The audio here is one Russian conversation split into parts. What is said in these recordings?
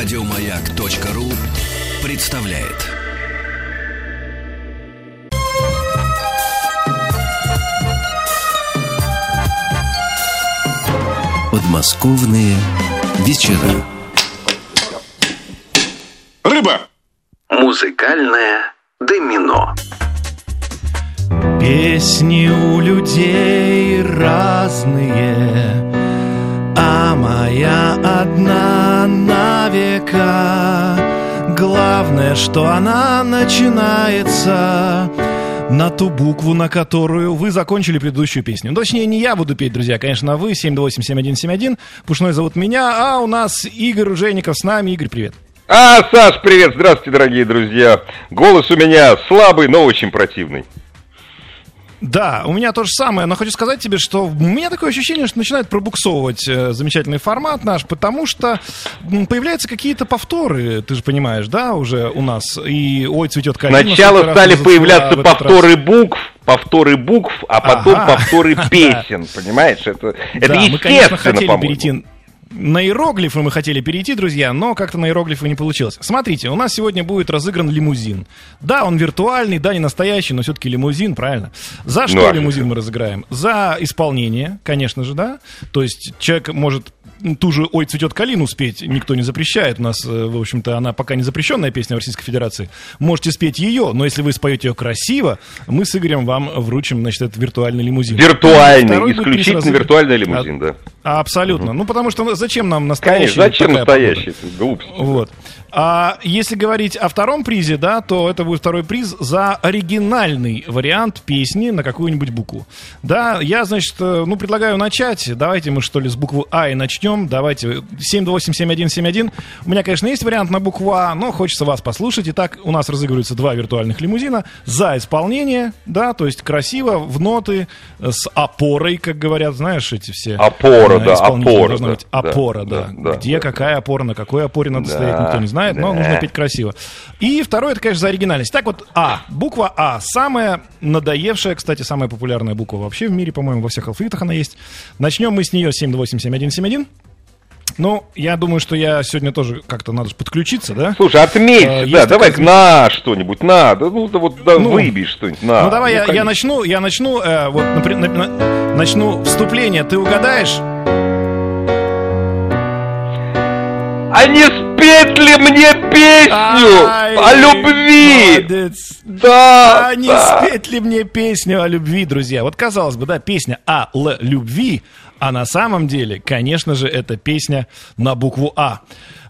Радиомаяк.ру представляет. Подмосковные вечера. Рыба! Музыкальное домино. Песни у людей разные, а моя одна на века. Главное, что она начинается на ту букву, на которую вы закончили предыдущую песню. Ну, точнее, не я буду петь, друзья, конечно, а вы. 7287171. Пушной зовут меня, а у нас Игорь Ужеников с нами. Игорь, привет. А, Саш, привет, здравствуйте, дорогие друзья. Голос у меня слабый, но очень противный. Да, у меня то же самое, но хочу сказать тебе, что у меня такое ощущение, что начинает пробуксовывать э, замечательный формат наш, потому что появляются какие-то повторы, ты же понимаешь, да, уже у нас, и ой, цветет калина. Сначала раз стали появляться повторы букв, повторы букв, а потом Ага. повторы песен, понимаешь? Это, это Да, мы, естественно, конечно, хотели по-моему. перейти на иероглифы мы хотели перейти, друзья, но как-то на иероглифы не получилось. Смотрите, у нас сегодня будет разыгран лимузин. Да, он виртуальный, да, не настоящий, но все-таки лимузин, правильно? За что Ну, а лимузин мы разыграем? За исполнение, конечно же, да. То есть человек может ту же «Ой, цветет калину» спеть, никто не запрещает. У нас, э, в общем-то, она пока не запрещенная песня в Российской Федерации. Можете спеть ее, но если вы споете ее красиво, мы с Игорем вам вручим, значит, этот виртуальный лимузин. Виртуальный, Второй исключительно разыгран. виртуальный лимузин, да. А, Абсолютно. Ну, потому что зачем нам настоящий? Конечно, зачем настоящий? глупость. Вот. А если говорить о втором призе, да, то это будет второй приз за оригинальный вариант песни на какую-нибудь букву. Да, я, значит, э, ну, предлагаю начать. Давайте мы, что ли, с буквы А и начнем. Давайте. 7287171. У меня, конечно, есть вариант на букву А, но хочется вас послушать. Итак, у нас разыгрываются два виртуальных лимузина за исполнение, да, то есть красиво, в ноты, э, с опорой, как говорят, знаешь, эти все... Опора, э, да, опора, должна да, быть опора, да, да. да, Где да, какая опора, на какой опоре надо Да, стоять, никто не знает, но да. нужно петь красиво. И второе, это, конечно, за оригинальность. Так вот, А. Буква А. Самая надоевшая, кстати, самая популярная буква вообще в мире, по-моему, во всех алфавитах она есть. Начнем мы с нее 7287171. Ну, я думаю, что я сегодня тоже как-то надо подключиться, да? Слушай, отметь, есть да, давай такая на что-нибудь, на, да, ну, да вот, да, Ну, выбей что-нибудь, на. Ну давай я, я конечно. начну, я начну, э, вот напри- на- на- начну вступление. Ты угадаешь? А не спеть ли мне песню Ай, о любви? молодец. Да, А не да. спеть ли мне песню о любви, друзья? Вот казалось бы, да, песня о любви, а на самом деле, конечно же, это песня на букву А.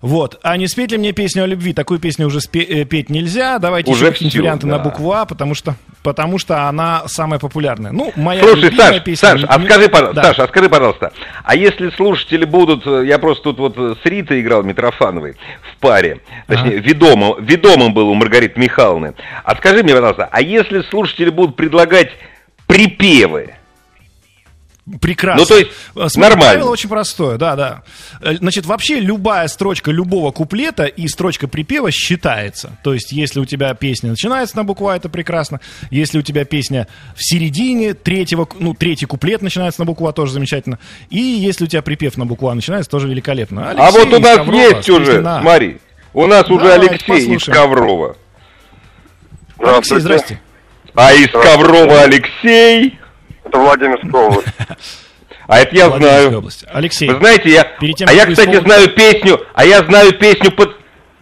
Вот. А не спеть ли мне песню о любви? Такую песню уже спе- э, петь нельзя. Давайте Уже еще какие-нибудь варианты да. на букву А, потому что, потому что она самая популярная. Ну, моя Слушай, любимая Саш, песня... Саш, а скажи, пожалуйста, Да. Саш, а скажи, пожалуйста, а если слушатели будут, э, я просто тут вот с Ритой играл Митрофановой в паре, точнее, ведомым, ведомым был у Маргариты Михайловны. А скажи мне, пожалуйста, а если слушатели будут предлагать припевы? Прекрасно. Ну, то есть, Э, Смотри, нормально. Правило очень простое, да, да. Э, Значит, вообще любая строчка любого куплета и строчка припева считается. То есть, если у тебя песня начинается на букву А, это прекрасно. Если у тебя песня в середине третьего, ну, третий куплет начинается на букву А, тоже замечательно. И если у тебя припев на букву А начинается, тоже великолепно. а Алексей вот у из нас Коврова есть уже, на А. смотри, у нас уже Давайте Алексей из послушаем. Коврова. Алексей, здрасте. А из Коврова Алексей, Это Владимирская область. а это я знаю. Алексей. Вы знаете, я, Перед тем, а я, кстати, знаю песню, а я знаю песню под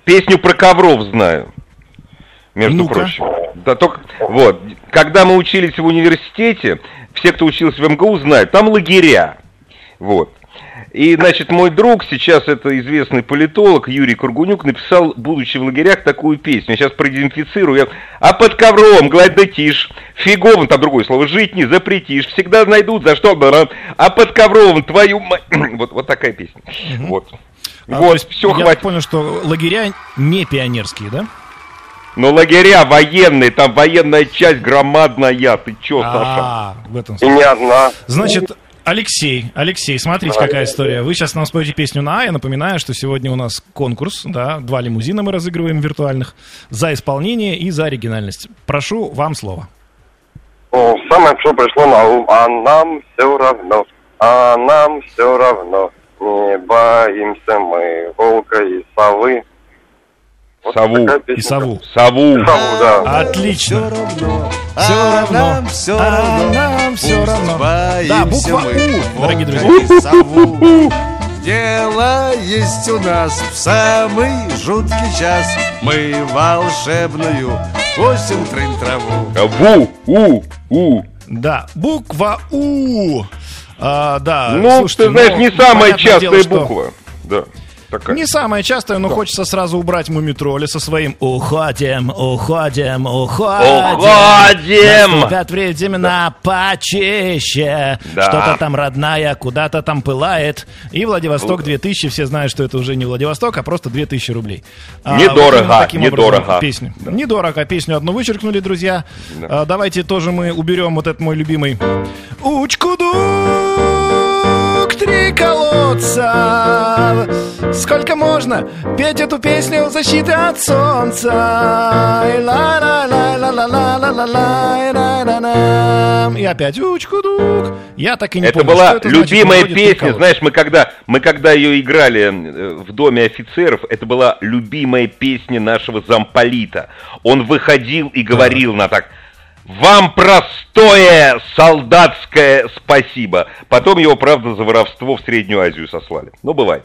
песню про ковров знаю. Между прочим. Да только вот, когда мы учились в университете, все, кто учился в МГУ, знают, там лагеря. Вот. И, значит, мой друг, сейчас это известный политолог Юрий Кургунюк, написал, будучи в лагерях, такую песню. Я сейчас продезинфицирую. Я- А под ковром гладотишь, фиговым, там другое слово, жить не запретишь, всегда найдут за что, а под ковром твою мать... Вот, вот такая песня. Вот. А, то вот, есть все, я хватит. понял, что лагеря не пионерские, да? Но лагеря военные, там военная часть громадная. Ты чё, Саша? А, в этом И смысле. не одна. Значит, Алексей, Алексей, смотрите, какая история. Вы сейчас нам споете песню на А. Я напоминаю, что сегодня у нас конкурс, да, два лимузина мы разыгрываем виртуальных за исполнение и за оригинальность. Прошу вам слово. Ну, самое, что пришло на ум, а нам все равно, а нам все равно. песни «Боимся мы волка и совы». Вот Сову. И сову. Сову. Сову, да. Отлично. равно, Все а равно. нам все А равно. нам все Пусть равно. Да, буква мы У, дорогие друзья. и сову. Дело есть у нас в самый жуткий час. Мы волшебную осень трынь траву. Ву, у, у. Да, буква У. А, да, Ну, слушайте, ты знаешь, ну, не самая частая дело, что буква. Да, такая. Не самая частая, но хочется сразу убрать мумитроли со своим «Уходим, уходим, уходим». Уходим! Наступят времена почище. Да. Что-то там родная куда-то там пылает. И Владивосток 2000, все знают, что это уже не Владивосток, а просто 2000 рублей. А, Недорого, вот именно таким недорого. Песню. Недорого. Песню одну вычеркнули, друзья. А, давайте тоже мы уберем вот этот мой любимый. Учкудук, три колодца. Сколько можно петь эту песню защиты от солнца? И опять учку дук. Я так и не это помню, была это любимая значит, песня, знаешь, мы когда мы когда ее играли э, в доме офицеров, это была любимая песня нашего замполита. Он выходил и говорил на так вам простое солдатское спасибо. Потом его, правда, за воровство в Среднюю Азию сослали. Ну, бывает.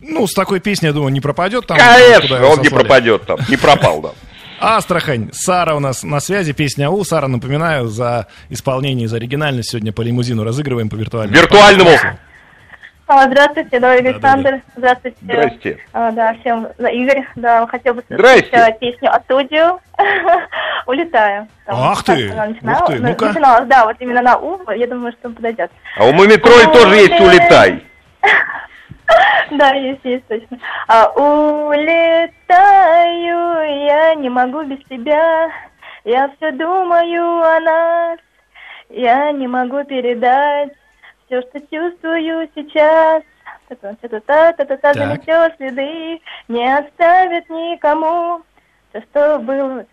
Ну, с такой песней, я думаю, не пропадет там. Конечно, он не пропадет там, не пропал, да. Астрахань. Сара у нас на связи. Песня «У». Сара, напоминаю, за исполнение, за оригинальность сегодня по лимузину разыгрываем по виртуальному. Виртуальному. А, Здравствуйте, дорогой Александр. Здравствуйте. Здрасте. А, да, всем. Да, Игорь, да, хотел бы Здрасте. слушать песню о студию. Улетаю. Там, Ах ты, начинала- ух ты, ну, ну-ка. начиналась, да, вот именно на У, я думаю, что подойдет. А у Мумитроль тоже есть «Улетай». Да, есть, есть, точно. А, улетаю, я не могу без тебя. Я все думаю о нас. Я не могу передать все, что чувствую сейчас. Та-та-та-та-та-та-та, Так. заметет следы, не оставит никому. Все, что было...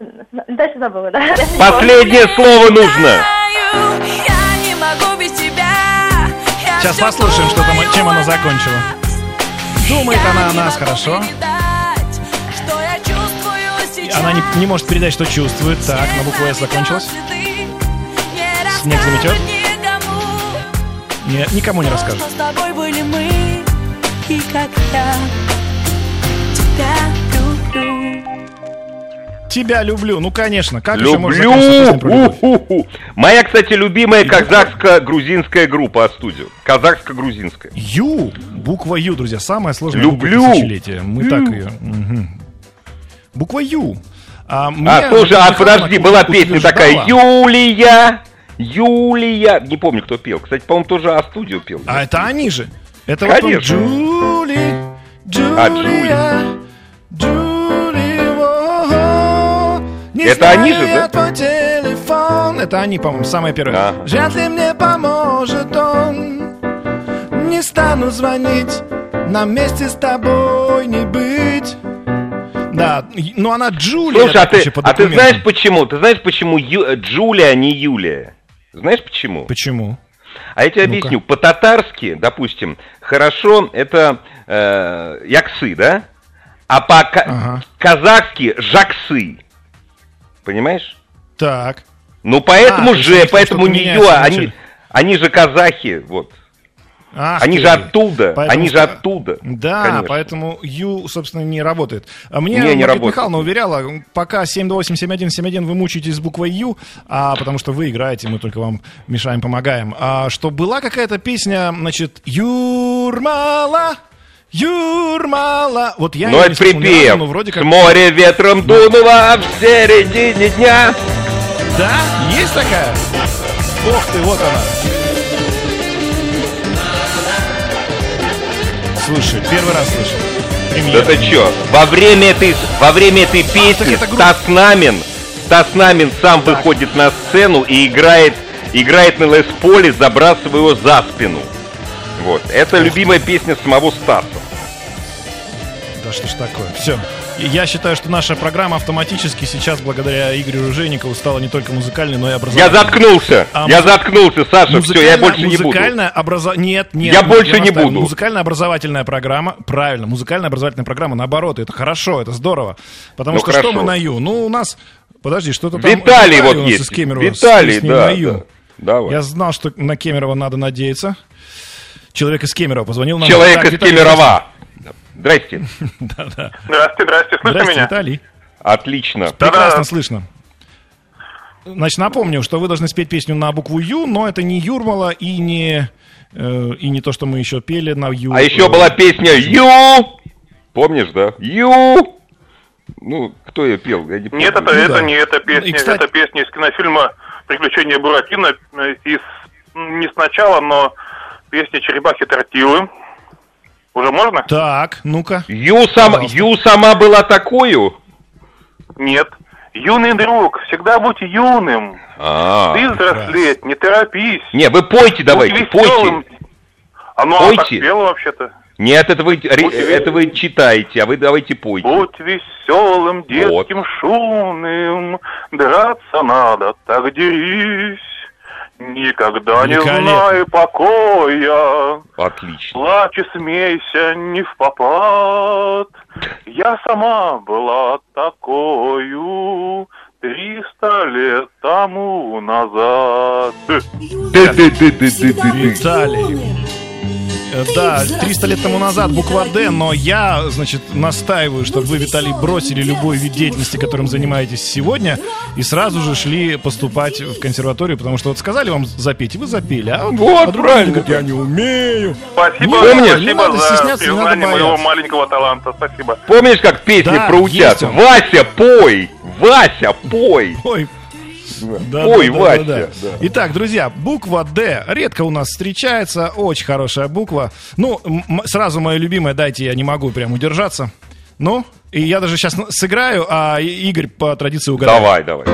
Дальше забыла, да? Последнее слово нужно. Я не могу без тебя. Сейчас послушаем, что там, чем она закончила. Думает она о нас хорошо. Она не, не может передать, что чувствует. Так, на букву «С» закончилась. Снег Снег заметет? Никому, Не, никому не расскажет. что с тобой были мы, и как я тебя люблю. Тебя люблю. Ну, конечно. Как еще можно Люблю! Моя, кстати, любимая казахско-грузинская группа «Студио». Казахско-грузинская. Ю. Буква Ю, друзья. Самая сложная Люблю. буква тысячелетия. Мы Ю. так ее... мгм. Буква Ю. А, А, слушай, а подожди, была песня такая «Юлия». Юлия. Не помню, кто пел. Кстати, по-моему, тоже «А-студио» пел. А это они же. Это вот он, Конечно. Джули, А, Джулия, Джули, о-о-о. Не Это они же, да? твой телефон. Это они, по-моему, самое первое. Ага. Вряд ли мне поможет он. Не стану звонить, на месте с тобой не быть. Да, и- ну она Джулия. Слушай, а ты, а ты знаешь почему? Ты знаешь почему Ю- э, Джулия, а не Юлия? Знаешь почему? Почему? А я тебе Ну-ка. объясню. По-татарски, допустим, хорошо, это э, яксы, да? А по-казахски жаксы. Понимаешь? Так. Ну, поэтому А, же, поэтому не они, они же казахи, вот. Ах Они ты. же оттуда, Поэтому они же оттуда. Да, конечно. поэтому Ю, собственно, не работает. А Мне Не, не Маргарита работает. Михайловна уверяла, пока 7287171 вы мучаетесь с буквой Ю, а потому что вы играете, мы только вам мешаем, помогаем. А что была какая-то песня, значит, Юрмала, Юрмала. Вот я Ну, это припев. но вроде как... С моря ветром дунуло в середине дня. Да? Есть такая? Ох ты, вот она. Слушай, первый раз слышу. Премьера. ты чё? Во время этой, во время этой песни это группа. Стас Намин, Стас Намин сам выходит на сцену и играет, играет на Лес Поле, забрасывая его за спину. Вот. Это любимая песня самого Стаса. Да что ж такое? Все. Я считаю, что наша программа автоматически сейчас, благодаря Игорю Ружейникову, стала не только музыкальной, но и Я образовательной. заткнулся. А я заткнулся, Саша. Все, я больше не буду. музыкальная образа... Нет, нет. Я нет, больше не настаиваю. буду. Музыкально-образовательная программа. Правильно, музыкально-образовательная программа, наоборот, это хорошо, это здорово. Потому Ну, что хорошо. что мы на Ю? Ну, у нас... Подожди, что-то там... Виталий вот есть. из Кемерово с Виталий, да, на Ю. да. Давай. Я знал, что на Кемерово надо надеяться. Человек из Кемерово позвонил нам. Человек Так, из Виталий, Кемерова. Здрасте. Да-да. Здрасте, здрасте, слышно Здравствуйте, меня? Виталий. Отлично. Прекрасно Да-да. слышно. Значит, напомню, что вы должны спеть песню на букву Ю, но это не Юрмала и не, э, и не то, что мы еще пели на Ю. А еще была песня Ю. Помнишь, да? Ю. Ну, кто ее пел? Я не помню. Нет, это, Ну это да. не эта песня. И, кстати- Это песня из кинофильма «Приключения Буратино». Из, м, не сначала, но песня «Черепахи Тортилы». Уже можно? Так, ну-ка. Ю, сам, Пожалуйста. Ю сама была такую? Нет. Юный друг, всегда будь юным. А. Ты взрослеть, не торопись. Не, вы пойте давайте, Будь веселым. пойте. А ну, она так Пойте. пела вообще-то. Нет, это вы, Будь это вы читаете, а вы давайте пойте. Будь веселым, детским, шумным, драться надо, так дерись. Никогда не знай покоя, Отлично. плачь и смейся не в попад. Я сама была такою триста лет тому назад. Виталий. Э, Да, 300 лет тому назад буква «Д», но я, значит, настаиваю, чтобы вы, Виталий, бросили любой вид деятельности, которым занимаетесь сегодня, и сразу же шли поступать в консерваторию, потому что вот сказали вам запеть, и вы запели, а вот, правильно. я не умею. Спасибо, Не надо, не спасибо надо за стесняться, не надо признание моего маленького таланта. Спасибо. Помнишь, как песни Да, проутят? есть он. Вася, пой! Вася, пой! Ой, да, Ой, да, Вася, да, да. Итак, друзья, буква «Д» редко у нас встречается, очень хорошая буква. Ну, сразу моя любимая, дайте, я не могу прям удержаться. Ну, и я даже сейчас сыграю, а Игорь по традиции угадает. Давай, давай.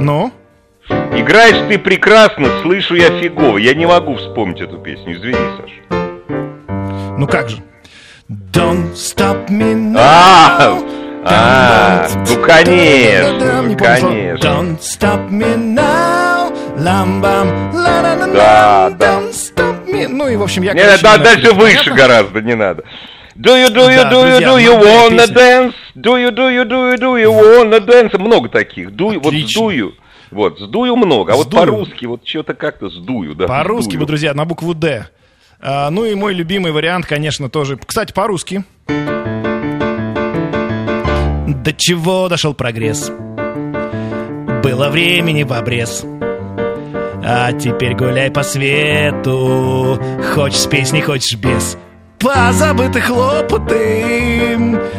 Ну, Играешь ты прекрасно, слышу я фигово. Я не могу вспомнить эту песню, извини, Саша. Ну как же? Don't stop me now. А, а, ну конечно, ну конечно. Don't stop me now. Ламбам, ла ла ла Да, да. Don't stop me. Ну и, в общем, я... Не, короче, да, дальше выше гораздо, не надо. Do you, do you, do you, do you wanna dance? Do you, do you, do you, do you wanna dance? Много таких. Ду, вот Отлично. сдую. Вот, сдую много. А вот по-русски вот что-то как-то сдую, да. По-русски, вы, друзья, на букву «Д». А, ну и мой любимый вариант, конечно, тоже. Кстати, по-русски. До чего дошел прогресс? Было времени в обрез. А теперь гуляй по свету. Хочешь с песней, хочешь без. Позабыты хлопоты.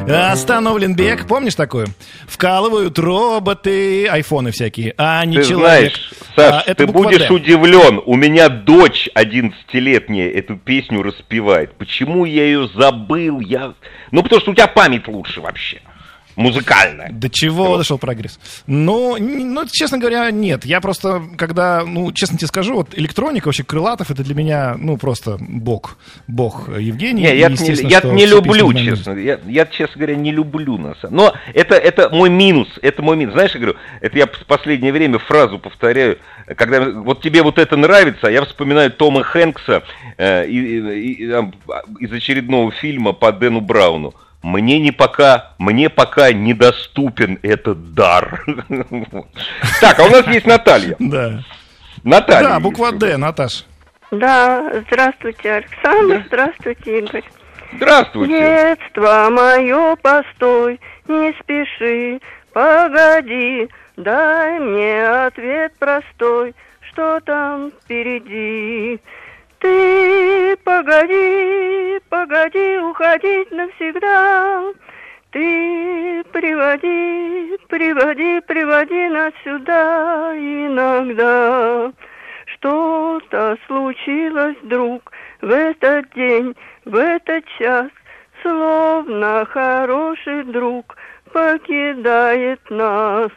Остановлен бег. Помнишь такое? Вкалывают роботы, айфоны всякие, а не Ты человек. знаешь, Саш, А, ты будешь «Д». удивлен. У меня дочь 11-летняя эту песню распевает. Почему я ее забыл? Я... Ну, потому что у тебя память лучше вообще. Музыкальная. До чего дошел прогресс? Ну, ну, честно говоря, нет. Я просто, когда, ну, честно тебе скажу, вот электроника, вообще Крылатов, это для меня, ну, просто бог. Бог Евгений. Не, И, я не, я не люблю, честно. Я, я, честно говоря, не люблю нас. Но это, это мой минус. Это мой минус. Знаешь, я говорю, это я в последнее время фразу повторяю. Когда вот тебе вот это нравится, я вспоминаю Тома Хэнкса э, и- и- из очередного фильма по Дэну Брауну. Мне не пока, мне пока недоступен этот дар. Так, а у нас есть Наталья. Да. Наталья. Да, буква. Д, Наташ. Да, здравствуйте, Александр, здравствуйте, Игорь. Здравствуйте. Детство мое, постой, не спеши, погоди, дай мне ответ простой, что там впереди. Ты погоди, погоди уходить навсегда. Ты приводи, приводи, приводи нас сюда иногда. Что-то случилось, друг, в этот день, в этот час, словно хороший друг покидает нас.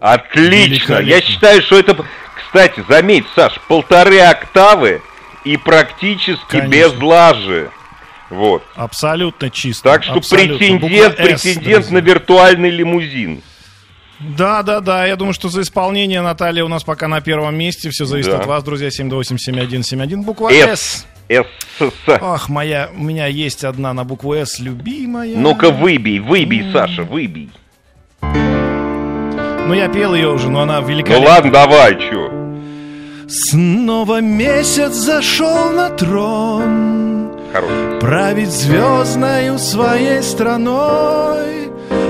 Отлично. Я считаю, что это... Кстати, заметь, Саш, полторы октавы и практически Конечно. без лажи. Вот. Абсолютно чисто. Так что абсолютно. претендент, Буква претендент на друзья. виртуальный лимузин. Да, да, да. Я думаю, что за исполнение Наталья у нас пока на первом месте. Все зависит Да. от вас, друзья. 728-7171. Буква. С. С. С. Ах, моя, у меня есть одна на букву С, любимая. Ну-ка выбей, выбей, Саша, выбей. Ну, я пел ее уже, но она Ну великолепна. ладно, давай, чё. Снова месяц зашел на трон, Хороший. править звездною своей страной.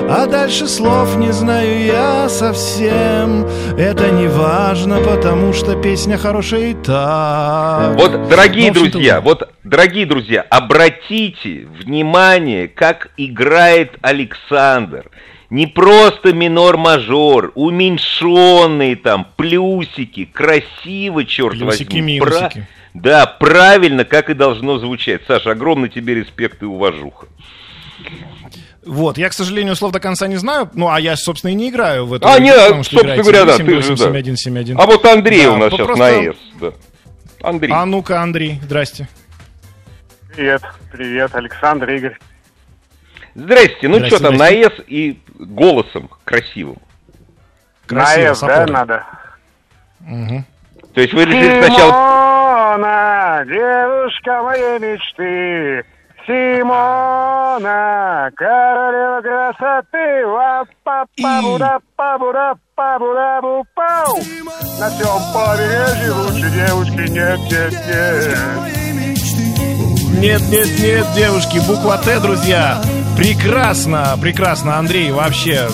А дальше слов не знаю я совсем. Это не важно, потому что песня хорошая и так. Вот, дорогие Ну, друзья, вот, дорогие друзья, обратите внимание, как играет Александр. Не просто минор-мажор, уменьшенные там плюсики, красиво, черт Плюсики, возьми. минусики. Да, правильно, как и должно звучать. Саша, огромный тебе респект и уважуха. Вот, я, к сожалению, слов до конца не знаю. Ну, а я, собственно, и не играю в эту А, игру, нет, потому что собственно играете говоря, вы, да, ты же, да. 787-7171. А вот Андрей Да, у нас ну, сейчас просто- на С. Да. Андрей. А ну-ка, Андрей, здрасте. Привет, привет, Александр, Игорь. Здрасте, ну что там, на С и голосом красивым. Красиво, На с F, да, надо? Мгм. То есть вы решили сначала... Симона, девушка моей мечты. Симона, королева красоты. Ва-па-па-буда, па-буда, па-буда, бу-пау. На всем побережье лучше девушки нет, нет, нет. Нет, нет, нет, девушки, буква Т, друзья. Прекрасно, прекрасно, Андрей, вообще.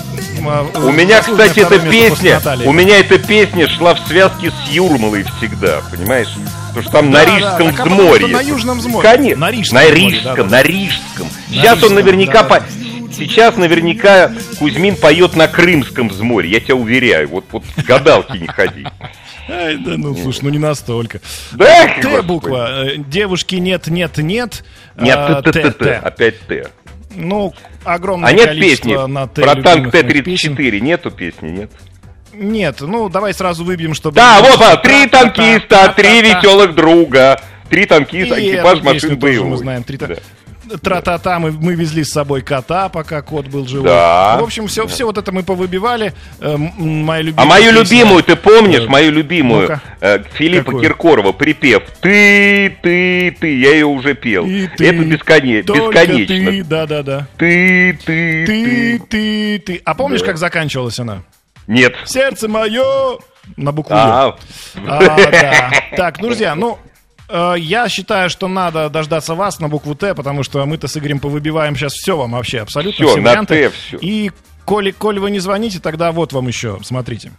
У меня, кстати, эта песня, у меня эта песня шла в связке с Юрмалой всегда, понимаешь? Потому что там на Да, Рижском да, так, а взморье. на Южном взморье. Конечно. На Рижском на Рижском, да, да. на Рижском. На Сейчас он Рижском, наверняка да, по... Сейчас наверняка Кузьмин поет на Крымском взморье, я тебя уверяю. Вот, вот к гадалке не ходи. Ай, да ну, слушай, ну не настолько. Да, Т буква. э, Девушки нет, нет, нет. Нет, а, Т, т, Т. опять Т. Ну, огромное А нет количество песни на Т про танк любимых моих песен. Т-34? Нету песни, нет? Нет, ну давай сразу выбьем, чтобы... Да, вот, а, три танкиста, три веселых друга, три танкиста, экипаж машин тоже мы знаем. Три та- Да. Тра-та-та, мы, мы везли с собой кота, пока кот был живой. Да. В общем, все, все вот это мы повыбивали. Э, моя любимая А мою песня- любимую, ты помнишь, мою любимую э, Филиппа Какую? Киркорова припев «Ты, ты, ты», я ее уже пел. И ты, Это бесконе- только бесконечно. ты, да-да-да. Ты, ты, Ты, ты. ты, ты. А помнишь, Да. как заканчивалась она? Нет. Сердце мое на букву. А, А, да. Так, ну, друзья, ну, я считаю, что надо дождаться вас на букву Т, потому что мы-то с Игорем повыбиваем сейчас все вам вообще, абсолютно все на варианты. Т всё. И коли, коли вы не звоните, тогда вот вам еще, смотрите.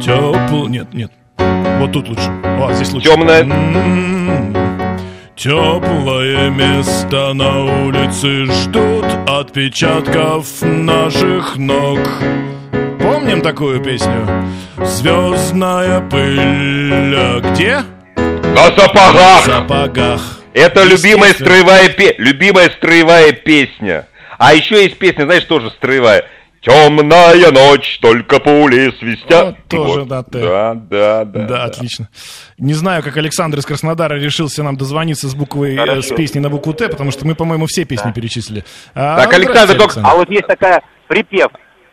Тепло... Нет, нет. Вот тут лучше. О, здесь лучше. Темное. Теплое место на улице ждут отпечатков наших ног. Помним такую песню? Звездная пыль. а Где? На В сапогах. сапогах. Это любимая строевая, пе- любимая строевая песня. А еще есть песня, знаешь, тоже строевая. Темная ночь, только пули свистят. Вот тоже на «Т». Да, да, да. Да, отлично. Не знаю, как Александр из Краснодара решился нам дозвониться с буквой, э, с песней на букву Т, потому что мы, по-моему, все песни перечислили. А, Так, Александр, только- А вот есть такая припев.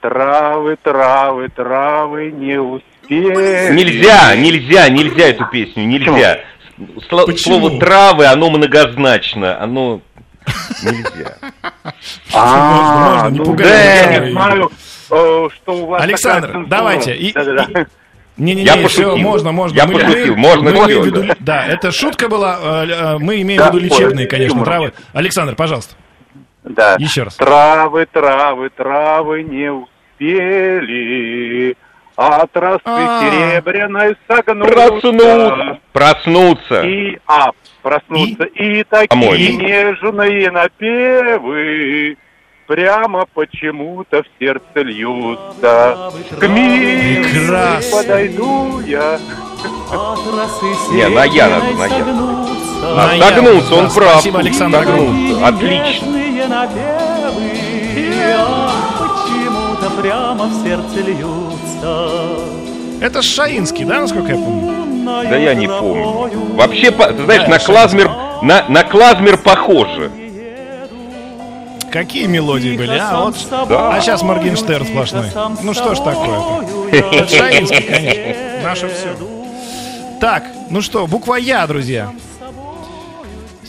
Травы, травы, травы не успели. Нельзя, нельзя, нельзя эту песню, нельзя. Сло-? Слово травы, оно многозначно, оно нельзя. Можно, можно, не ну, пугай. Я не знаю, э, что у вас Александр, давайте, Не-не-не, Я все, пошутил. можно, можно. Я пошутил, можно мы всё, имеем в виду, да. да, это шутка была, э, э, мы имеем Да, в виду лечебные, конечно, юмор. травы. Александр, пожалуйста, Да. еще раз. Травы, травы, травы не успели от росы А. серебряной согнуться. Проснуться. Проснуться. И, а, проснуться. И, такие По-моему. нежные напевы прямо почему-то в сердце льются. К миру подойду я. Не, на я надо, на я. На А, я. согнуться, он прав. спасибо, Александр, Согнуться. Отлично. Прямо в сердце льются. Это Шаинский, да, насколько я помню? Да я не помню. Вообще, ты знаешь, на клазмер, на, на клазмер похоже. Какие мелодии были, а? Вот. Да. А сейчас Моргенштерн сплошной. Ну что ж такое? Это Шаинский, конечно. Наше все. Так, ну что, буква Я, друзья.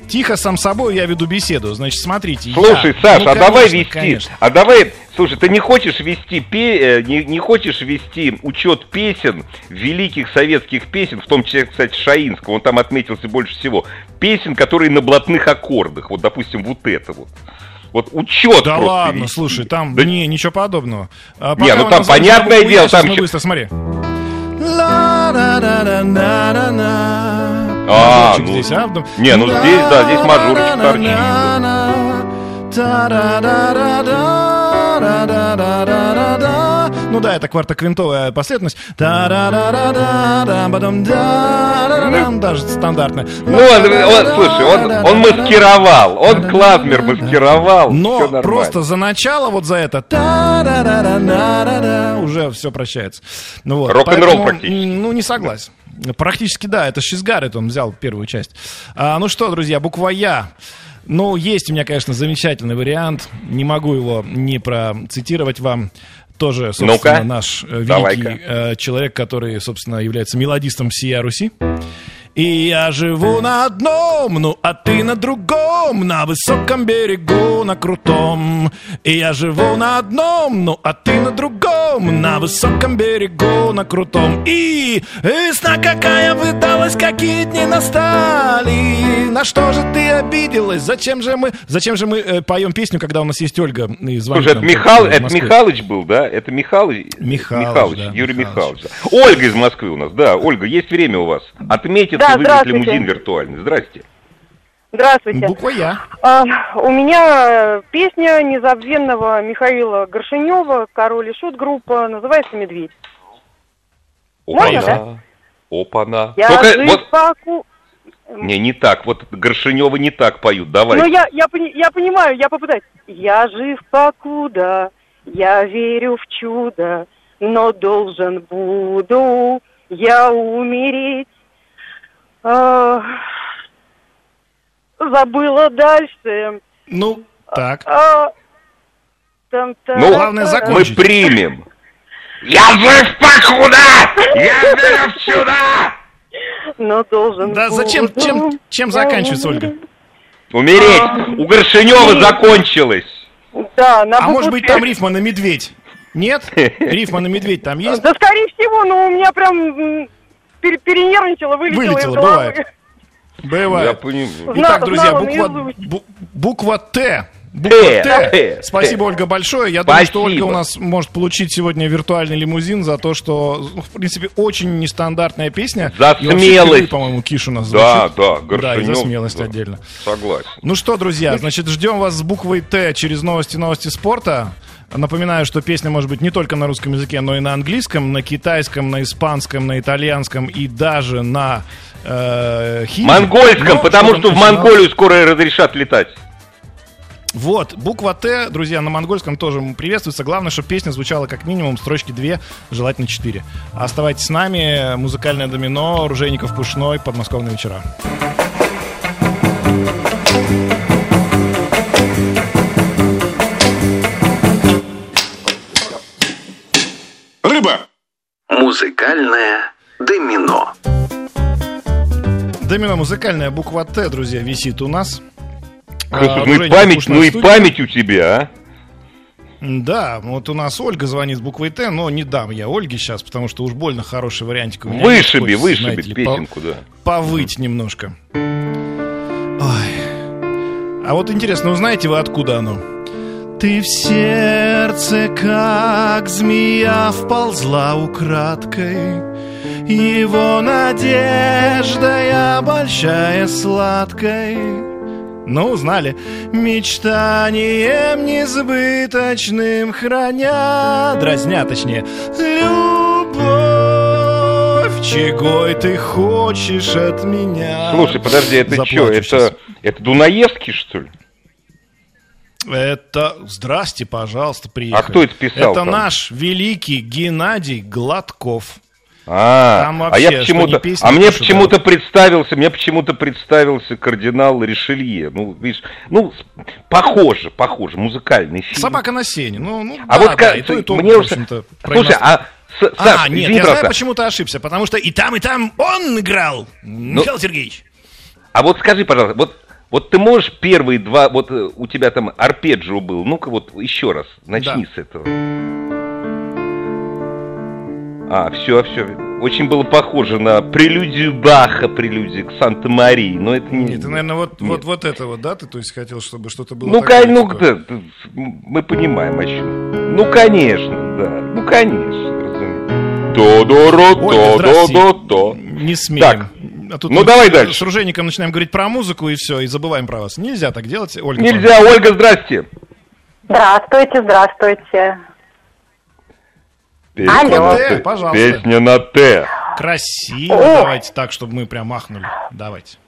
Тихо, сам собой я веду беседу. Значит, смотрите. Слушай, я. Саш, Ну, а давай вести, конечно. а давай, слушай, ты не хочешь вести, пе- э, не, не хочешь вести учет песен, великих советских песен, в том числе, кстати, Шаинского, он там отметился больше всего, песен, которые на блатных аккордах, вот, допустим, вот это вот. Вот учет Да просто ладно, вести. слушай, там Да не, ничего подобного. А Не, ну там понятное дело, там быстро, смотри. А, ну, здесь, а? Не, ну здесь, да, здесь мажорчик торчит. Ну да, это квартоквинтовая последовательность. Ну, даже стандартная. Ну, он, он, слушай, он, он маскировал, он клавмер маскировал. Но просто за начало вот за это уже все прощается. Ну, вот, Рок-н-ролл практически. Ну, не согласен. Практически да, это Шизгарет, он взял первую часть. А, ну что, друзья, буква Я. Ну, есть у меня, конечно, замечательный вариант. Не могу его не процитировать вам. Тоже, собственно, Ну-ка, наш э, великий давай-ка. э, человек, который, собственно, является мелодистом всея Руси. И я живу на одном, ну а ты на другом, на высоком берегу, на крутом. И я живу на одном, ну а ты на другом, на высоком берегу, на крутом. И весна какая выдалась, какие дни настали. На что же ты обиделась? Зачем же мы, зачем же мы э, поем песню, когда у нас есть Ольга и звонит Слушай, это, нам Михал, из это? Михалыч был, да? Это Михалыч? Михалыч, да, Юрий Михалыч. Михайлович. да. Ольга из Москвы у нас, да. Ольга, есть время у вас. Отметить Да, и выиграть лимузин виртуальный. Здрасте. Здравствуйте. Буква Я. А, у меня песня незабвенного Михаила Горшинева, король и шут группа, называется «Медведь». Можно, Опа-на. Опа-на. Я Только жив вот... паку- Не, не так. Вот Горшинева не так поют. Давай. Ну, я, я, пони- я понимаю, я попытаюсь. Я жив покуда, я верю в чудо, но должен буду я умереть. А, забыла дальше. Ну, так. А, Ну, Главное там. мы закончить. примем. Я жив покуда! Я верю в чудо! Но должен Да зачем, чем, чем заканчивается, Ольга? умереть. Умереть! У Горшинева закончилось. Да, на А может быть там рифма на медведь? Нет? Рифма на медведь там есть? Да, скорее всего, но у меня прям пере- перенервничало, вылетело, Вылетело, из головы. бывает. Я Бывает. понимаю. Итак, друзья, буква, бу- буква Т. Буква Т, Т. Т, Спасибо, Т. Ольга, большое. Я думаю, что Спасибо. Ольга у нас может получить сегодня виртуальный лимузин за то, что, ну, в принципе, очень нестандартная песня. За И вообще смелость. впервые, по-моему, Киш у нас Да, звучит. да, Да, и Горшинев. за смелость да. отдельно. Согласен. Ну что, друзья, значит, ждем вас с буквой Т через новости новости спорта. Напоминаю, что песня может быть не только на русском языке, но и на английском, на китайском, на испанском, на итальянском и даже на э, хинди. Монгольском, Но потому чтобы что в Монголию скоро разрешат летать. Вот, буква Т, друзья, на монгольском тоже приветствуется. Главное, чтобы песня звучала как минимум строчки две, желательно четыре. Оставайтесь с нами. Музыкальное домино, Ружейников Пушной, подмосковные вечера. Рыба! Музыкальное домино. Домино музыкальная буква Т, друзья, висит у нас. Слушай, А, ну и Ружейников память, ну и память у тебя, а? Да, вот у нас Ольга звонит с буквой Т, но не дам я Ольге сейчас, потому что уж больно хороший вариантик у меня. Вышиби, Хочется, вышиби ли, по- песенку, да. повыть немножко. Ой. А вот интересно, узнаете вы, откуда оно? Ты в сердце, как змея, вползла украдкой. Его надежда я большая сладкой. Ну, узнали. Мечтанием несбыточным храня, дразня точнее, любовь, чего ты хочешь от меня. Слушай, подожди, это что, это, это Дунаевский, что ли? Это, здрасте, пожалуйста, приехали. А кто это писал Это там? наш великий Геннадий Гладков. А, Там а вообще, я почему-то, а мне почему-то представился, мне почему-то представился кардинал Ришелье. Ну, видишь, ну, похоже, похоже, музыкальный фильм. Собака на сене. Ну, ну А да, вот да, и то, и то, мне в уже- Слушай, а А, Саш, нет, извини, я знаю, почему ты ошибся, потому что и там, и там он играл, Михаил Сергеевич. А вот скажи, пожалуйста, вот, вот ты можешь первые два, вот э, у тебя там арпеджио был, ну-ка вот еще раз, начни Да. с этого. А, все, все. Очень было похоже на прелюдию Баха, прелюдию к Санта-Марии, но это не... Нет, ты, наверное, вот, Нет. вот, вот это вот, да, ты то есть хотел, чтобы что-то было Ну, такое, ну, да, мы понимаем, о чем. Ну, конечно, да. Ну, конечно, разумеется. То-до-ро, то-до-до-до. Не смеем. Так, А тут ну, мы давай с- дальше. С Ружейником начинаем говорить про музыку, и все, и забываем про вас. Нельзя так делать, Ольга. Нельзя, Ольга, здрасте. Здравствуйте, здравствуйте. Песня Алло. на Т, пожалуйста. Песня на Т. Красиво, О. давайте так, чтобы мы прям махнули. Давайте.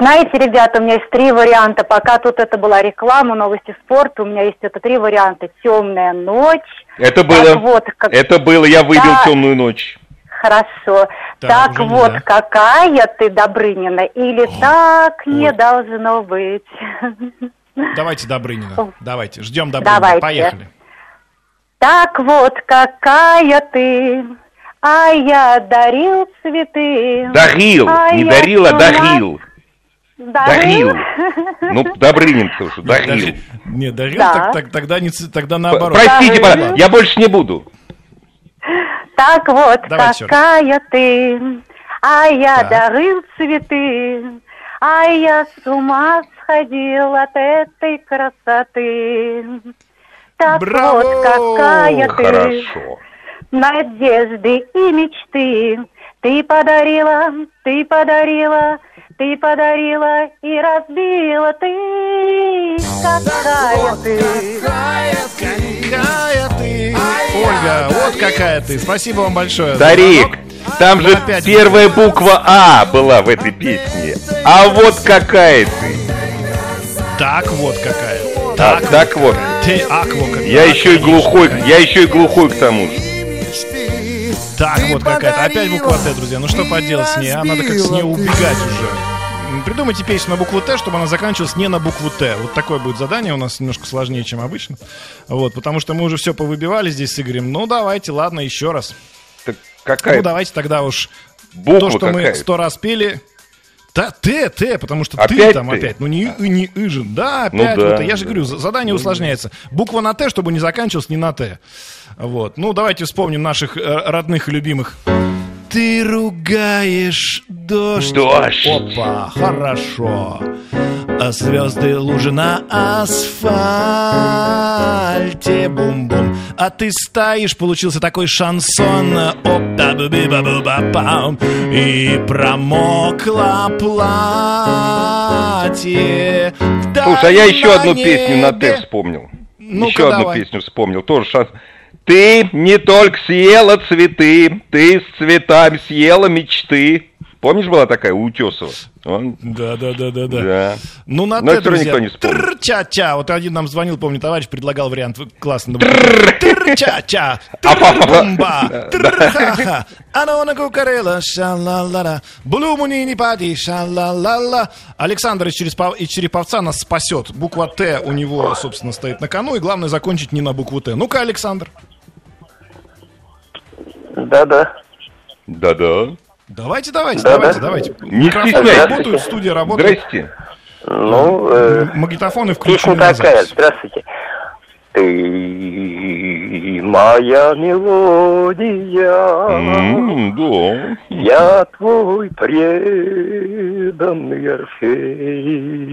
Знаете, ребята, у меня есть три варианта. Пока тут это была реклама, новости спорта, у меня есть это три варианта. Темная ночь. Это было. Так вот, как- Это было, я выбил Да. темную ночь. Хорошо. Так, Так, вот, нельзя. какая ты, Добрынина, или так не должно быть. Давайте Добрынина. Давайте, ждем Добрынина. Давайте. Поехали. Так вот, какая ты, а я дарил цветы. Дарил, А не дарил, а дарил. Дарил? Дарил. Ну, Добрынин, слушай, дарил. Дари- Не, дарил, Да. так, так- тогда, не, тогда наоборот. Простите, Дарил. я больше не буду. Так вот, Давай какая ты, а я Так. дарил цветы, а я с ума сходил от этой красоты. Так Браво! вот, какая ты, Хорошо. надежды и мечты. Ты подарила, ты подарила, ты подарила и разбила ты. Какая ты. Какая ты. Ольга, вот какая ты. Спасибо вам большое. звонок. там же Опять первая буква А была в этой песне. А вот какая ты. Так вот какая. А, так вот. Ты аква. Я еще и глухой, я еще и глухой к тому же. Так вот какая-то. Опять буква Т, друзья. Ну что поделать с ней, а? Надо как с нее убегать уже. Придумайте песню на букву Т, чтобы она заканчивалась не на букву Т. Вот такое будет задание у нас немножко сложнее, чем обычно. Вот, потому что мы уже все повыбивали здесь с Игорем. Ну, давайте, ладно, еще раз. Так какая Ну, давайте тогда уж буква то, что мы какая? сто раз пели. Да, Т, Т, потому что ты Опять там ты? опять. Ну, не, не и же. Да, Ну опять. да, вот, я же да. говорю, за- задание усложняется. Буква на Т, чтобы не заканчивалась не на Т. Вот. Ну, давайте вспомним наших э, родных и любимых. Ты ругаешь дождь. Дождь. Опа, хорошо. А звезды лужи на асфальте. Бум-бум. А ты стоишь, получился такой шансон. оп да бу би ба бу ба пам И промокло платье. Слушай, а я еще одну песню на. Т вспомнил. Ну-ка, еще одну давай. песню вспомнил. Тоже шанс. Ты не только съела цветы, ты с цветами съела мечты. Помнишь, была такая у Утесова? Он- Да, да, да, да, да. Да. Ну, на Но Т, друзья. никто не вспомнил. Тр-ча-ча. Вот один нам звонил, помню, товарищ, предлагал вариант. Классно. Тр-ча-ча. Тр-бумба. Тр-ха-ха. Анона кукарела. Ша-ла-ла-ла. Блумунини пати. Ша-ла-ла-ла. Александр из Череповца нас спасет. Буква Т у него, собственно, стоит на кону. И главное закончить не на букву Т. Ну-ка, Александр. Да-да. Да-да. Давайте, давайте, Да, давайте, да. давайте. Не Микрофоны работают, студия работает. Здрасте. Ну, э, Магнитофоны песня включены на такая, здравствуйте. Ты моя мелодия, М, Да. я твой преданный Орфей.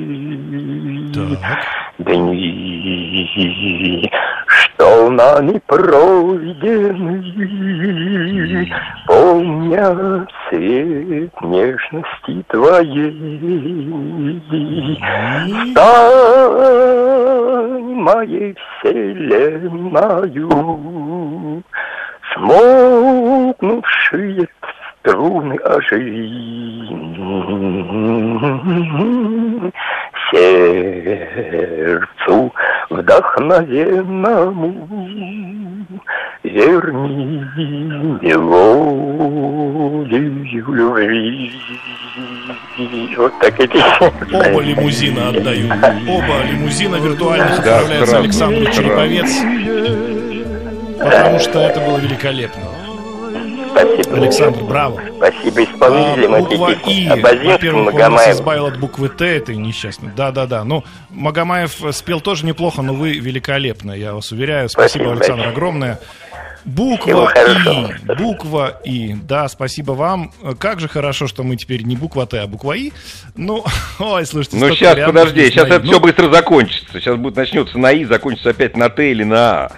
Так. Дни, что нами пройдены, помня цвет нежности твоей. Стань моей вселенною, смолкнувшие струны оживи. Сердцу вдохновенному зерни мелодию любви. Вот так эти. Оба лимузина отдаю. Оба лимузина виртуальных Да, отправляются здравствуй, Александру Череповец. Потому что это было великолепно. Спасибо. Александр, браво. Спасибо исполнителям А, буква. И. Во-первых, он нас избавил от буквы Т, это несчастно. Да-да-да. Ну, Магомаев спел тоже неплохо, но вы великолепно, я вас уверяю. Спасибо, Спасибо Александр, большое. огромное. Буква. И. Буква И. Да, спасибо вам. Как же хорошо, что мы теперь не буква Т, а буква И. Ну, ой, слушайте, Ну сейчас, подожди, сейчас это Ну, все быстро закончится. Сейчас будет начнется на И, закончится опять на Т или на А.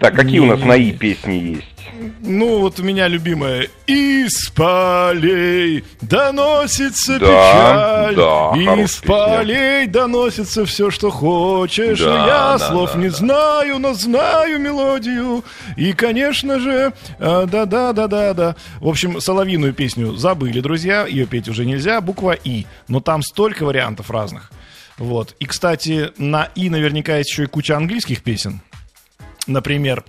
Так, какие у нас на И песни есть? Ну, вот у меня любимая «Из полей доносится Да, печаль, да, из полей доносится все, что хочешь, Да, я да, слов да, не да. знаю, но знаю мелодию, и, конечно же, э, да-да-да-да-да». В общем, соловьиную песню забыли, друзья, ее петь уже нельзя, буква «И», но там столько вариантов разных. Вот. И, кстати, на «И» наверняка есть еще и куча английских песен. Например,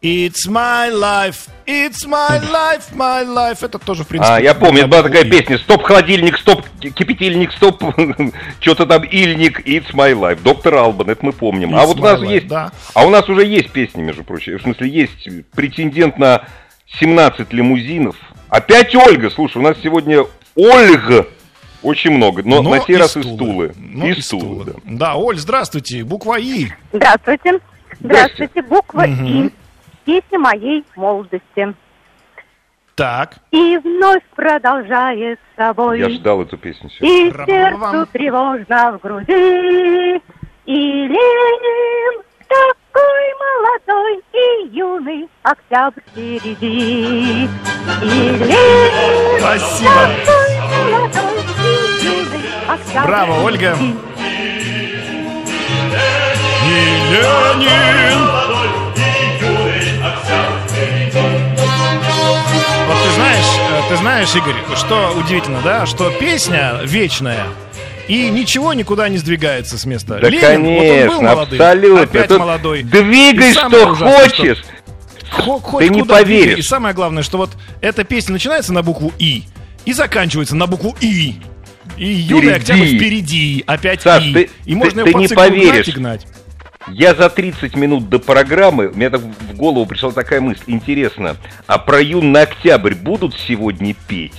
It's my life, it's my life, my life. Это тоже, в принципе... А, я помню, была такая «И». песня «Стоп, холодильник, стоп, кипятильник, стоп, что-то там, ильник, it's my life». Доктор Албан, это мы помним. а It's вот у my нас life, есть... да. А у нас уже есть песни, между прочим. В смысле, есть претендент на 17 лимузинов. Опять Ольга, слушай, у нас сегодня Ольга очень много, но, Но на сей и раз стулы. Тулы. Ну, из и Тулы, стулы. да. Да, Оль, здравствуйте. Буква И. Здравствуйте. Здравствуйте. Буква Мгм. И. Песня моей молодости. Так. И вновь продолжает с собой. Я ждал эту песню сегодня. И сердцу тревожно в груди. И Ленин такой молодой и юный октябрь впереди. И Ленин Спасибо. такой молодой и юный октябрь Браво, Ольга. впереди. И Ленин. Ты знаешь, Игорь, что удивительно, да, что песня вечная. И ничего никуда не сдвигается с места. Да, Ленин, вот он был конечно, молодой, абсолютно. опять Тут молодой. двигай, что ужасное, хочешь. Хо- хоть Ты не куда двигай. поверишь. И самое главное, что вот эта песня начинается на букву И и заканчивается на букву И. И Впереди. октябрь впереди, опять Саш, И. ты- и можно ты- его ты по не циклу поверишь. гнать и гнать. Я за 30 минут до программы, мне так в голову пришла такая мысль. Интересно, а про юный октябрь будут сегодня петь?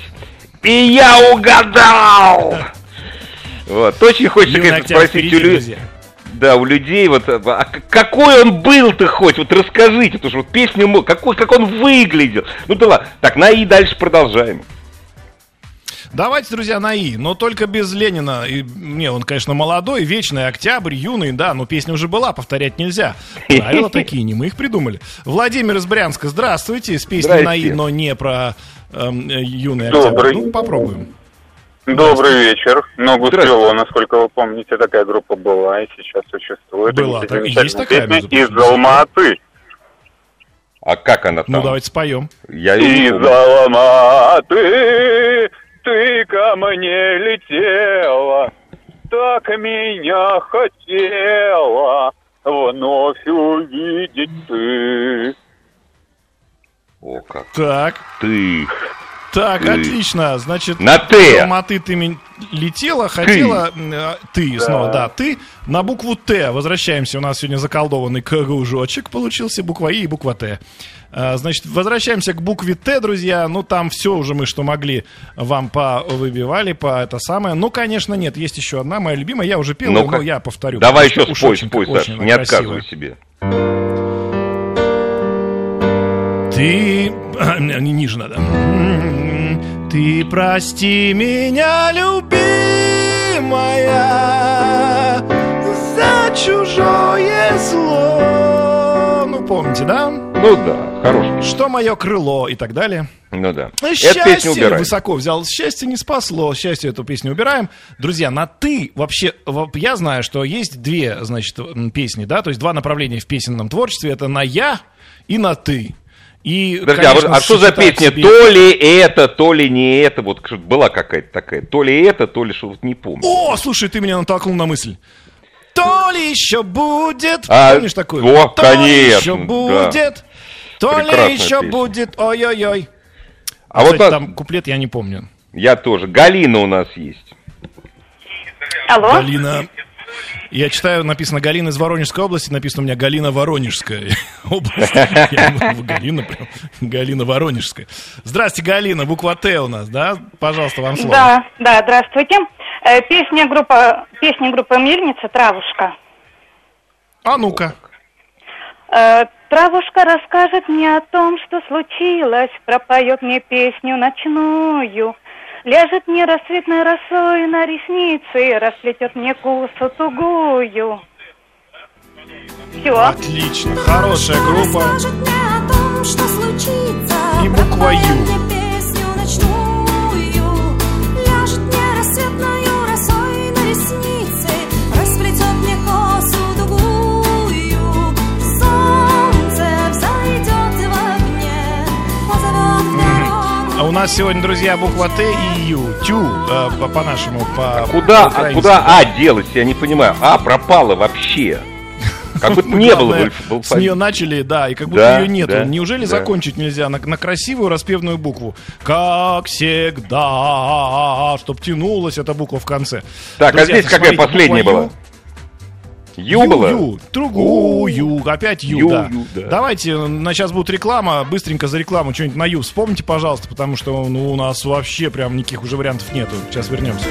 И я угадал! Вот, очень хочется, конечно, спросить у, лю- друзья. да, у людей, вот, а какой он был-то хоть, вот расскажите, потому что вот песню, какой, как он выглядел. Ну да ладно, так, на и дальше продолжаем. Давайте, друзья, на И, но только без Ленина. И, не, он, конечно, молодой, вечный, октябрь, юный, да, но песня уже была, повторять нельзя. Правила такие, не мы их придумали. Владимир из Брянска, здравствуйте, с песней на И, но не про эм, э, юный октябрь. Добрый. Ну, попробуем. Добрый вечер. Ногу свело, насколько вы помните, такая группа была и сейчас существует. Была, так- есть такая, из. Алматы. А как она там? Ну, давайте споем. Я Из. Алматы ты ко мне летела, так меня хотела вновь увидеть ты. О, как. Так. Ты. Так, Ты. отлично. Значит, На «Т». Алматы ты летела, хотела... Ты, Да. снова, да, ты. На букву Т возвращаемся. У нас сегодня заколдованный кружочек получился. Буква И и буква Т. А, Значит, возвращаемся к букве Т, друзья. Ну, там все уже мы, что могли, вам повыбивали, по это самое. Ну, конечно, нет. Есть еще одна, моя любимая. Я уже пел, Ну-ка. но я повторю. Давай еще спой, спой, Саш, не отказывай себе. Ты... Ниже надо. Ты прости меня, любимая, за чужое зло. Ну, помните, да? Ну да, хороший. Что мое крыло и так далее. Ну да. Ну, Эту песню Счастье убираем. высоко взял. Счастье не спасло. Счастье эту песню убираем. Друзья, на ты вообще... во- Я знаю, что есть две, значит, песни, да? То есть два направления в песенном творчестве. Это на я и на ты. И, Подожди, а, вот- конечно, а что за песня? себе- То ли это, то ли не это? Вот была какая-то такая. То ли это, то ли что вот не помню. О, слушай, ты меня натолкнул на мысль. То ли еще будет. А, Помнишь такую? о, То ли конечно, еще да. будет. То Прекрасная ли еще песня. будет. Ой-ой-ой. А вот Кстати, нас- там куплет я не помню. Я тоже. Галина у нас есть. Алло? Галина. Я читаю, написано Галина из Воронежской области, написано у меня Галина Воронежская область. Галина прям, Галина Воронежская. Здрасте, Галина, буква Т у нас, да? Пожалуйста, вам слово. Да, да, здравствуйте. Э, Песня группа, песня группы Мельница «Травушка». А ну-ка. Э, Травушка расскажет мне о том, что случилось, пропоет мне песню ночную, ляжет мне рассветной росой на ресницы, расплетет мне косу тугую. Все. Отлично, хорошая группа. И буква Ю. А у нас сегодня, друзья, буква Т и Ю. Тю, э, по- по-нашему, по Куда, а куда А делась, я не понимаю. А пропала вообще. Как будто не было С нее начали, да, и как будто Да, ее нету. да, Неужели да. закончить нельзя на, на красивую распевную букву? Как всегда, чтоб тянулась эта буква в конце. Так, а здесь какая последняя была? Ю Ю, была? Ю, другую, опять Ю, Ю, да. Ю, да. Давайте, на сейчас будет реклама, быстренько за рекламу что-нибудь на Ю вспомните, пожалуйста, потому что ну, у нас вообще прям никаких уже вариантов нету. Сейчас вернемся.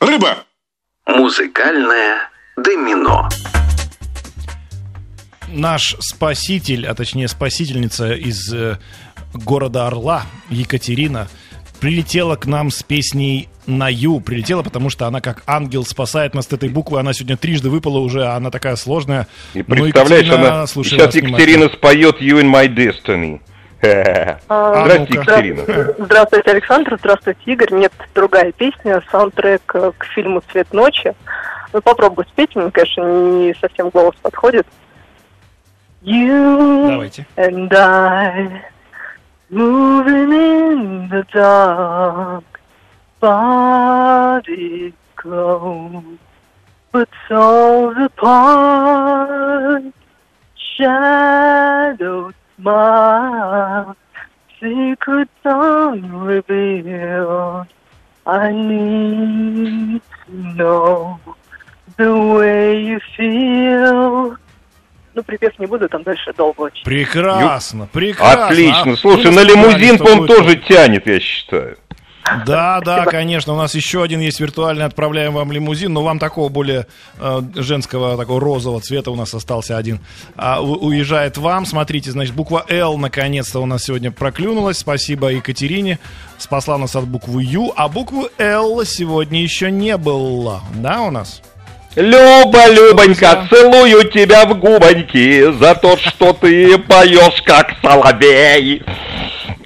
Рыба. Музыкальное домино. Наш спаситель, а точнее спасительница из э, города Орла, Екатерина, прилетела к нам с песней на Ю. Прилетела, потому что она как ангел спасает нас от этой буквы. Она сегодня трижды выпала уже, а она такая сложная. И Ну, представляешь, Екатерина, она слушаем сейчас Екатерина споет You in my destiny. А, Здравствуйте, ну-ка. Екатерина. Здравствуйте, Александр. Здравствуйте, Игорь. Нет, другая песня, саундтрек э, к фильму «Цвет ночи». Ну, попробую спеть, мне, конечно, не совсем голос подходит. You and I moving in the dark, body close, but souls apart, shadows marked, secrets unrevealed. I need to know the way you feel. Ну, припев не буду, там дальше долго очень. Прекрасно, прекрасно. Отлично. А Слушай, вы на лимузин, по-моему, будет- тоже тянет, я считаю. Да, да, конечно. У нас еще один есть виртуальный. Отправляем вам лимузин, но вам такого более э, женского, такого розового цвета у нас остался один. А, у- уезжает вам. Смотрите, значит, буква Л наконец-то у нас сегодня проклюнулась. Спасибо Екатерине. Спасла нас от буквы Ю. А буквы Л сегодня еще не было. Да, у нас? Люба, Любонька, целую тебя в губоньки за то, что ты поешь как соловей.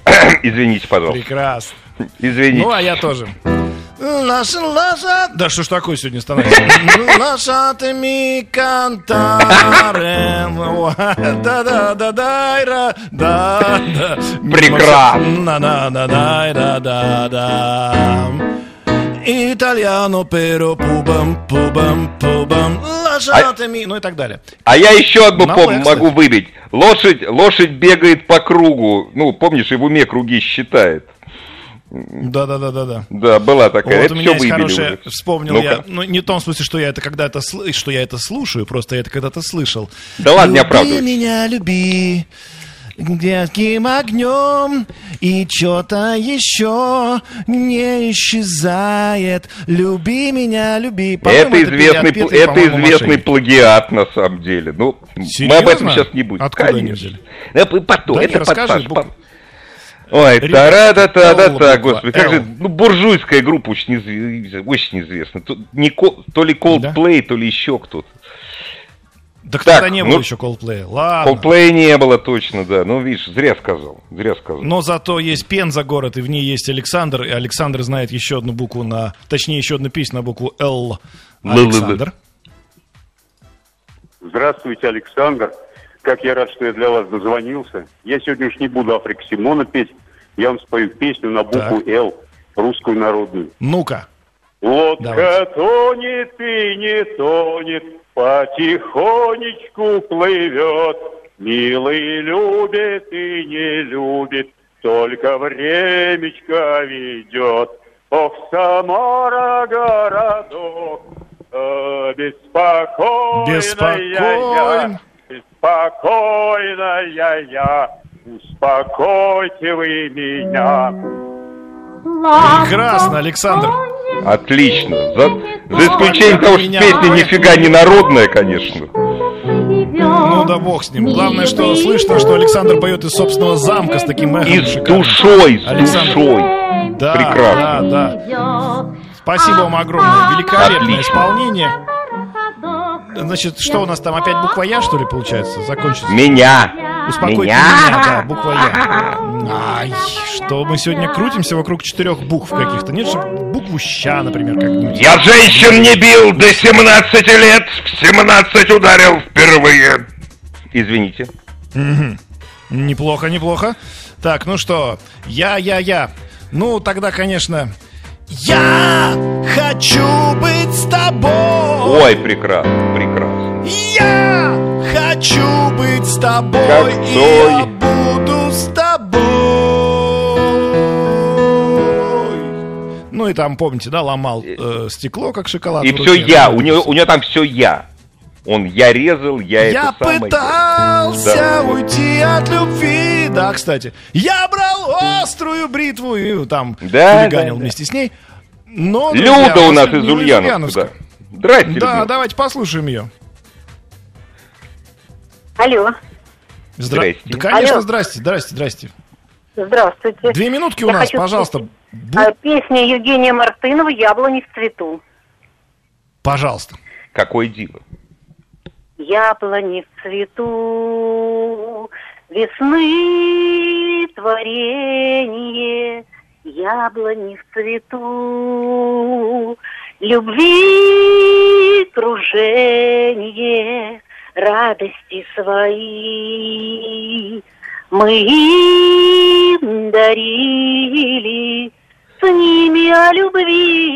Извините, пожалуйста. Прекрасно. Извините. Ну, а я тоже. Лаша, лаша. Да что ж такое сегодня становится? Лаша ты ми кантаре. Да да да да да да да. Прекрасно. На Итальяно, pero пубам, пубам, пубам, лаша ты ми, ну и так далее. А я еще одну пом- могу выбить. Лошадь, лошадь бегает по кругу. Ну, помнишь, и в уме круги считает. Да, да, да, да, да. Да, была такая. Вот Это у меня есть хорошее, уже. вспомнил Ну-ка. я, ну не в том смысле, что я это когда-то, что я это слушаю, просто я это когда-то слышал. Да ладно, не люби оправдывайся. меня, люби, детским огнем, и что-то еще не исчезает. Люби меня, люби. По-моему, Это известный, отпетые, пл- это известный плагиат на самом деле. Ну, мы Серьезно? об этом сейчас не будем. Откуда они Конечно. взяли? Да, п- потом, Да это подпаш- Ой, буква, господи, как же, ну, буржуйская группа очень, изв- очень известна. То, не то ли Coldplay, то ли еще кто-то. Да Так, тогда не было ну, еще Coldplay. Ладно. Coldplay не было точно, да. Ну, видишь, зря сказал, зря сказал. Но зато есть Пенза город, и в ней есть Александр, и Александр знает еще одну букву на... Точнее, еще одну песню на букву Л. Александр. Здравствуйте, Александр. как я рад, что я для вас дозвонился. Я сегодня уж не буду Африка Симона петь. Я вам спою песню на букву «Л», русскую народную. Ну-ка. Лодка Давайте. тонет и не тонет, потихонечку плывет. Милый любит и не любит, только времечко ведет. Ох, Самара городок, а, беспокойная Беспокоен. я, беспокойная я, успокойте вы меня. Прекрасно, Александр. Отлично. За, за исключением того, что песня нифига не народная, конечно. Ну да бог с ним. Главное, что слышно, что Александр поет из собственного замка с таким эхом. И с душой, с Александр. душой. Да, Прекрасно. да, да. Спасибо вам огромное. Великолепное Отлично. исполнение. Значит, что у нас там опять буква Я, что ли, получается? Закончится. Меня. Успокойте Меня. меня, да, буква Я. Ай, что мы сегодня крутимся вокруг четырех букв каких-то. Нет, чтобы букву Ща, например, как-нибудь. Я женщин не бил до 17 лет, в 17 ударил впервые. Извините. Мгм. Неплохо, неплохо. Так, ну что, я, я, я. Ну, тогда, конечно, я хочу быть с тобой. Ой, прекрасно, прекрасно. Я хочу быть с тобой, Как и Цой. я буду с тобой. Ну и там, помните, да, ломал э, стекло, как шоколад. И все я, у него, у него там все я. Он я резал, я, Я это самое. пытался Да. уйти от любви. Да, кстати. Я брал острую бритву и там Да, хулиганил да, да. вместе с ней. Но, друзья, Люда у нас из Ульяновска. Да. Здрасте, Да, Людмила. давайте послушаем ее. Алло, Здра... Здрасте. Да, конечно, Алло. здрасте, здрасте, здрасте. здравствуйте. Две минутки у Я нас, пожалуйста. Бу- а, Песня Евгения Мартынова «Яблони в цвету». Пожалуйста. Какое диво. Яблони в цвету, весны творение, яблони в цвету, любви кружение, радости свои мы им дарили, с ними о любви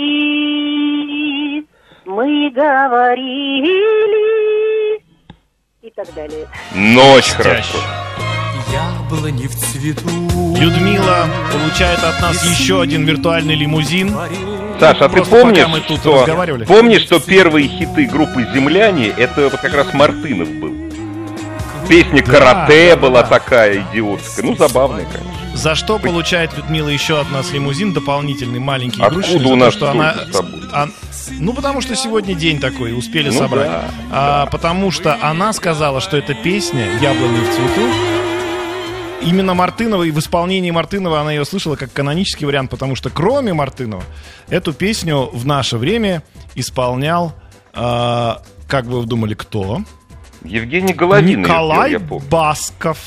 мы говорили и так далее. Ночь хорошо. Яблони в цвету. Людмила получает от нас еще один виртуальный лимузин. Саша, а ты помнишь, пока мы тут что, разговаривали. помнишь, что первые хиты группы «Земляне» это вот как раз Мартынов был? Песня Да, «Карате» да, была да. такая идиотская. Ну, забавная, конечно. За что получает Людмила еще от нас лимузин дополнительный, маленький, Откуда игрушечный, за у то, нас что она... а- ну, потому что сегодня день такой, успели Ну собрать. да, А, Потому что она сказала, что эта песня «Яблони в цвету» Именно Мартынова, и в исполнении Мартынова она ее слышала как канонический вариант, потому что кроме Мартынова эту песню в наше время исполнял, а, как вы думали, кто? Евгений Головин пел, Николай помню. Басков.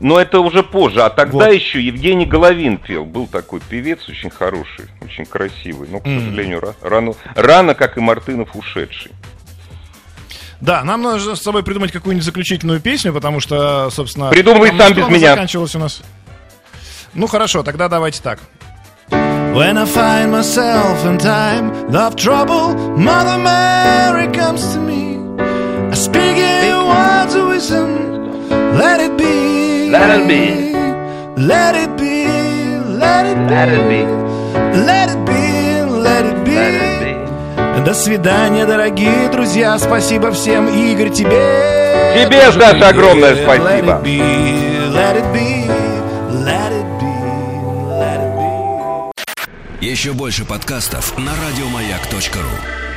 Но это уже позже. А тогда Вот. еще Евгений Головин пел. Был такой певец очень хороший, очень красивый. Но, к М. сожалению, ра- рано, рано, как и Мартынов, ушедший. Да, нам нужно с собой придумать какую-нибудь заключительную песню, потому что, собственно... Придумывай там сам без меня. заканчивалась у нас? Ну хорошо, тогда давайте так. When I find myself in time of trouble, Mother Mary comes to me. I speak in words of wisdom. Let it be. Let it be. Let it be. Let it be. Let it be. Let it be. До свидания, дорогие друзья. Спасибо всем, Игорь, тебе. Тебе, Саша, огромное Let спасибо. it be, let it be, let it be, let it be. Еще больше подкастов на радиомаяк.ру.